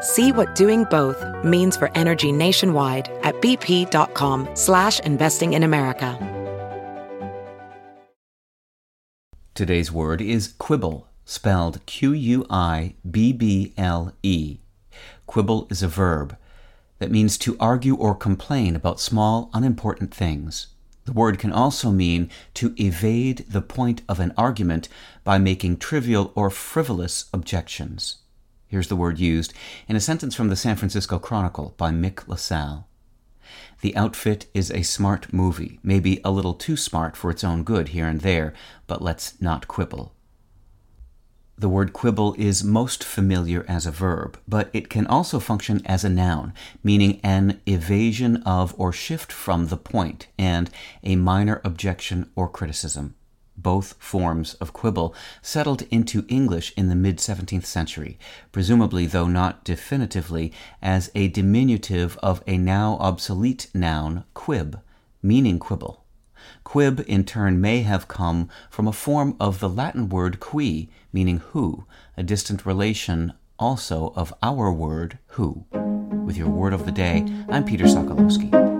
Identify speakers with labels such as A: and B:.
A: See what doing both means for energy nationwide at bp.com slash investing in America.
B: Today's word is quibble, spelled Q-U-I-B-B-L-E. Quibble is a verb that means to argue or complain about small, unimportant things. The word can also mean to evade the point of an argument by making trivial or frivolous objections. Here's the word used in a sentence from the San Francisco Chronicle by Mick LaSalle. The outfit is a smart movie, maybe a little too smart for its own good here and there, but let's not quibble. The word quibble is most familiar as a verb, but it can also function as a noun, meaning an evasion of or shift from the point, and a minor objection or criticism both forms of quibble, settled into English in the mid 17th century, presumably, though not definitively, as a diminutive of a now obsolete noun, quib, meaning quibble. Quib, in turn, may have come from a form of the Latin word qui, meaning who, a distant relation also of our word who. With your word of the day, I'm Peter Sokolowski.